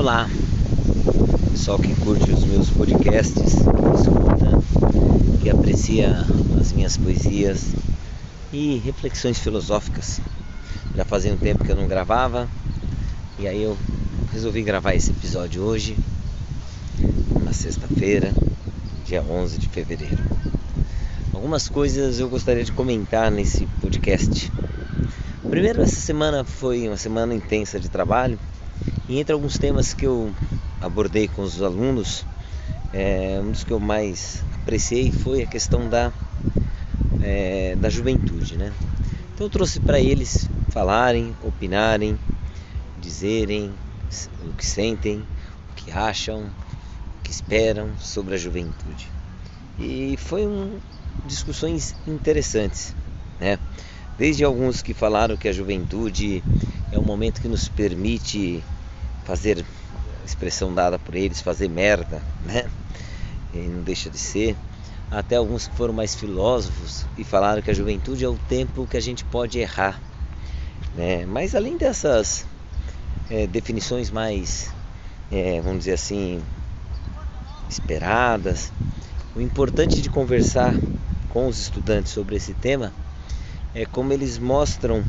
Olá, pessoal que curte os meus podcasts, que escuta, que aprecia as minhas poesias e reflexões filosóficas. Já fazia um tempo que eu não gravava e aí eu resolvi gravar esse episódio hoje, na sexta-feira, dia 11 de fevereiro. Algumas coisas eu gostaria de comentar nesse podcast. Primeiro, essa semana foi uma semana intensa de trabalho e entre alguns temas que eu abordei com os alunos, é, um dos que eu mais apreciei foi a questão da, é, da juventude. Né? Então eu trouxe para eles falarem, opinarem, dizerem o que sentem, o que acham, o que esperam sobre a juventude. E foi um, discussões interessantes, né? Desde alguns que falaram que a juventude é um momento que nos permite fazer, expressão dada por eles, fazer merda, né? E não deixa de ser. Até alguns que foram mais filósofos e falaram que a juventude é o tempo que a gente pode errar. Né? Mas além dessas é, definições mais, é, vamos dizer assim, esperadas, o importante de conversar com os estudantes sobre esse tema é como eles mostram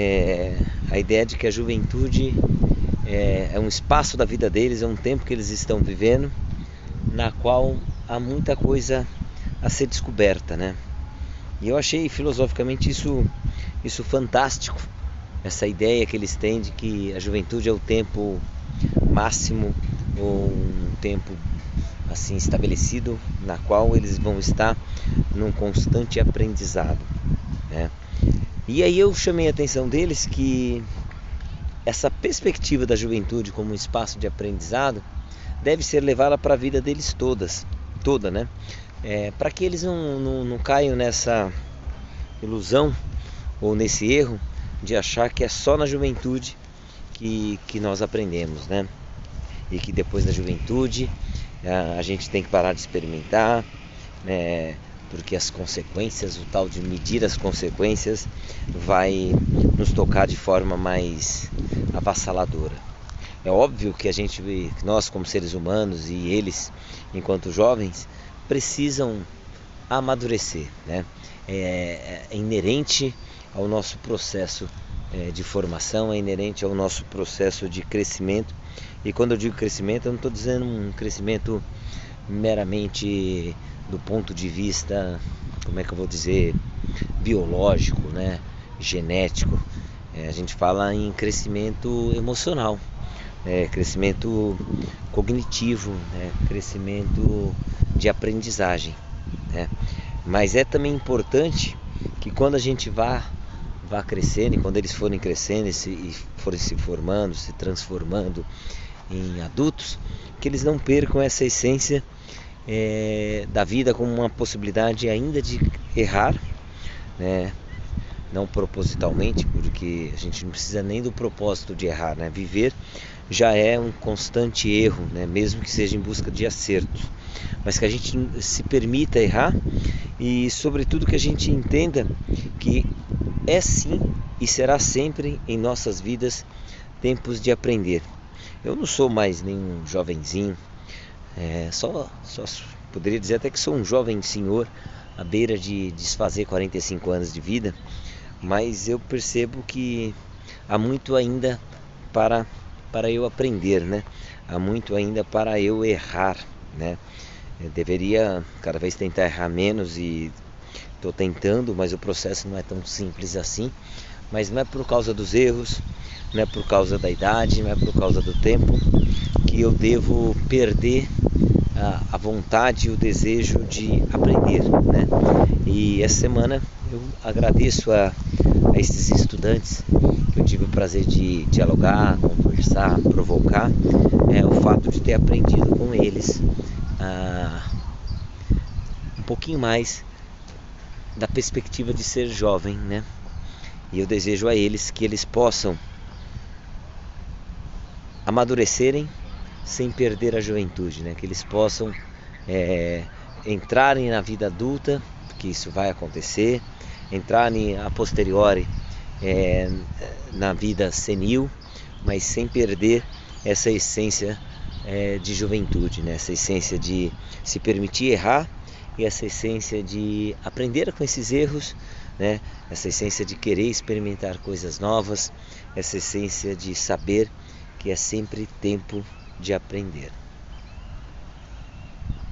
é, a ideia de que a juventude é, é um espaço da vida deles, é um tempo que eles estão vivendo, na qual há muita coisa a ser descoberta, né? E eu achei filosoficamente isso, isso fantástico, essa ideia que eles têm de que a juventude é o tempo máximo ou um tempo assim estabelecido na qual eles vão estar num constante aprendizado. Né? E aí eu chamei a atenção deles que essa perspectiva da juventude como um espaço de aprendizado deve ser levada para a vida deles todas, toda, né? É, para que eles não, não, não caiam nessa ilusão ou nesse erro de achar que é só na juventude que, que nós aprendemos, né? E que depois da juventude a gente tem que parar de experimentar, né? Porque as consequências, o tal de medir as consequências, vai nos tocar de forma mais avassaladora. É óbvio que a gente, nós como seres humanos e eles, enquanto jovens, precisam amadurecer, né? É, é inerente ao nosso processo é, de formação, é inerente ao nosso processo de crescimento. E quando eu digo crescimento, eu não estou dizendo um crescimento meramente do ponto de vista, como é que eu vou dizer, biológico, né? genético. É, a gente fala em crescimento emocional, é, crescimento cognitivo, né? crescimento de aprendizagem. Né? Mas é também importante que quando a gente vá, vá crescendo, e quando eles forem crescendo e, se, e forem se formando, se transformando em adultos, que eles não percam essa essência é, da vida como uma possibilidade ainda de errar, né? não propositalmente, porque a gente não precisa nem do propósito de errar, né? Viver já é um constante erro, né? Mesmo que seja em busca de acertos, mas que a gente se permita errar e, sobretudo, que a gente entenda que é sim e será sempre em nossas vidas tempos de aprender. Eu não sou mais nenhum jovenzinho, é, só, só poderia dizer até que sou um jovem senhor à beira de desfazer 45 anos de vida, mas eu percebo que há muito ainda para, para eu aprender, né? Há muito ainda para eu errar, né? Eu deveria cada vez tentar errar menos e estou tentando, mas o processo não é tão simples assim. Mas não é por causa dos erros, não é por causa da idade, não é por causa do tempo que eu devo perder a vontade e o desejo de aprender. Né? E essa semana eu agradeço a, a esses estudantes que eu tive o prazer de dialogar, conversar, provocar, é, o fato de ter aprendido com eles um pouquinho mais da perspectiva de ser jovem, né? E eu desejo a eles que eles possam amadurecerem sem perder a juventude, né? que eles possam é, entrarem na vida adulta, que isso vai acontecer, entrarem a posteriori é, na vida senil, mas sem perder essa essência é, de juventude, né? essa essência de se permitir errar e essa essência de aprender com esses erros, né? essa essência de querer experimentar coisas novas, essa essência de saber que é sempre tempo de aprender.